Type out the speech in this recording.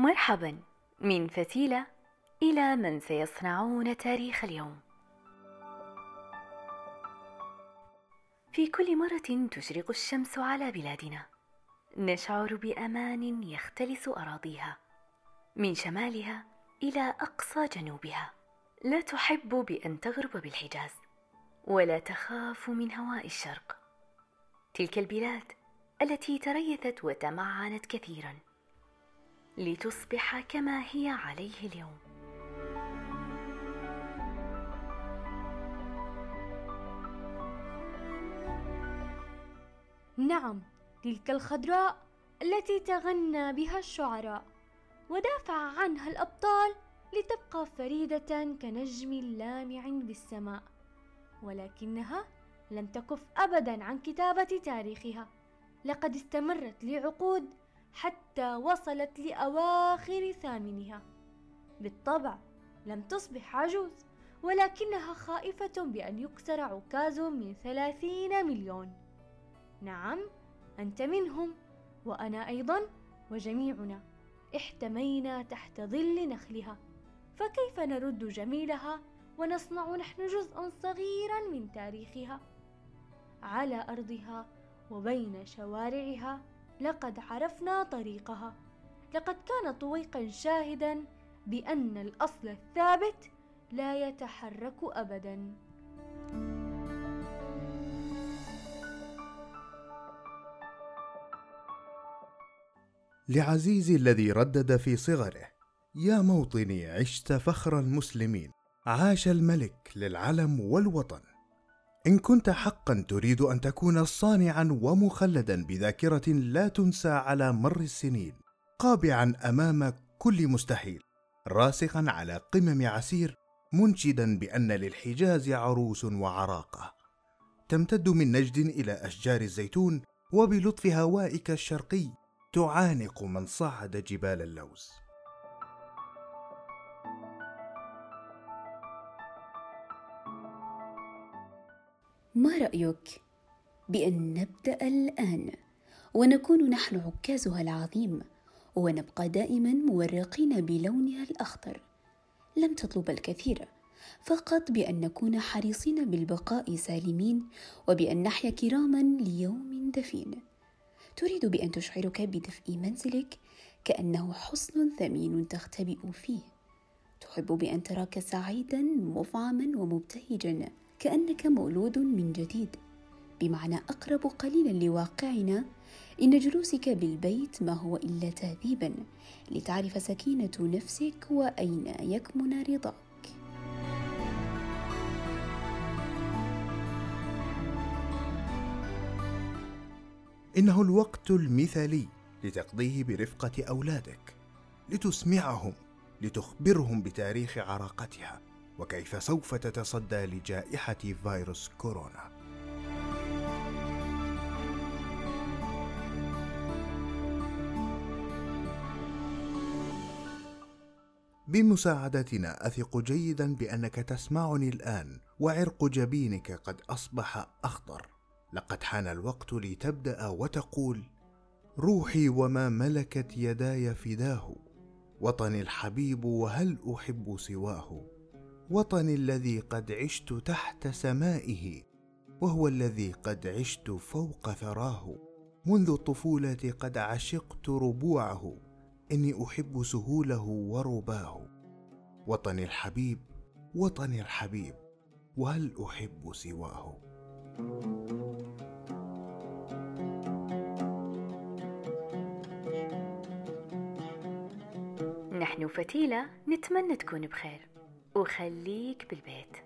مرحبا. من فتيلة إلى من سيصنعون تاريخ اليوم. في كل مرة تشرق الشمس على بلادنا. نشعر بأمان يختلس أراضيها. من شمالها إلى أقصى جنوبها. لا تحب بأن تغرب بالحجاز. ولا تخاف من هواء الشرق. تلك البلاد التي تريثت وتمعنت كثيرا. لتصبح كما هي عليه اليوم. نعم تلك الخضراء التي تغنى بها الشعراء ودافع عنها الأبطال لتبقى فريدة كنجم لامع بالسماء ولكنها لم تكف ابدا عن كتابة تاريخها. لقد استمرت لعقود حتى وصلت لأواخر ثامنها. بالطبع لم تصبح عجوز ولكنها خائفة بأن يكسر عكاز من ثلاثين مليون. نعم أنت منهم وأنا أيضا وجميعنا. احتمينا تحت ظل نخلها. فكيف نرد جميلها ونصنع نحن جزءا صغيرا من تاريخها؟ على أرضها وبين شوارعها لقد عرفنا طريقها. لقد كان طويقا شاهدا بأن الأصل الثابت لا يتحرك ابدا. لعزيزي الذي ردد في صغره يا موطني عشت فخر المسلمين. عاش الملك للعلم والوطن. إن كنت حقا تريد أن تكون صانعا ومخلدا بذاكرة لا تنسى على مر السنين قابعا أمام كل مستحيل راسخا على قمم عسير منشدا بأن للحجاز عروس وعراقة. تمتد من نجد إلى أشجار الزيتون وبلطف هوائك الشرقي تعانق من صعد جبال اللوز. ما رأيك بأن نبدأ الآن ونكون نحن عكازها العظيم ونبقى دائما مورقين بلونها الأخضر؟ لم تطلب الكثير فقط بأن نكون حريصين بالبقاء سالمين وبأن نحيا كراما ليوم دفين. تريد بأن تشعرك بدفء منزلك كأنه حصن ثمين تختبئ فيه. تحب بأن تراك سعيدا مفعما ومبتهجا. كأنك مولود من جديد. بمعنى أقرب قليلا لواقعنا إن جلوسك بالبيت ما هو إلا تهذيبا لتعرف سكينة نفسك وأين يكمن رضاك. إنه الوقت المثالي لتقضيه برفقة أولادك لتسمعهم لتخبرهم بتاريخ عراقتها. وكيف سوف تتصدى لجائحة فيروس كورونا. بمساعدتنا أثق جيدا بأنك تسمعني الآن وعرق جبينك قد أصبح أخضر. لقد حان الوقت لتبدأ وتقول روحي وما ملكت يداي فداه وطني الحبيب وهل أحب سواه؟ وطني الذي قد عشت تحت سمائه وهو الذي قد عشت فوق ثراه. منذ الطفولة قد عشقت ربوعه إني أحب سهوله ورباه. وطني الحبيب وطني الحبيب وهل أحب سواه؟ نحن فتيلة نتمنى تكون بخير. وخليك بالبيت.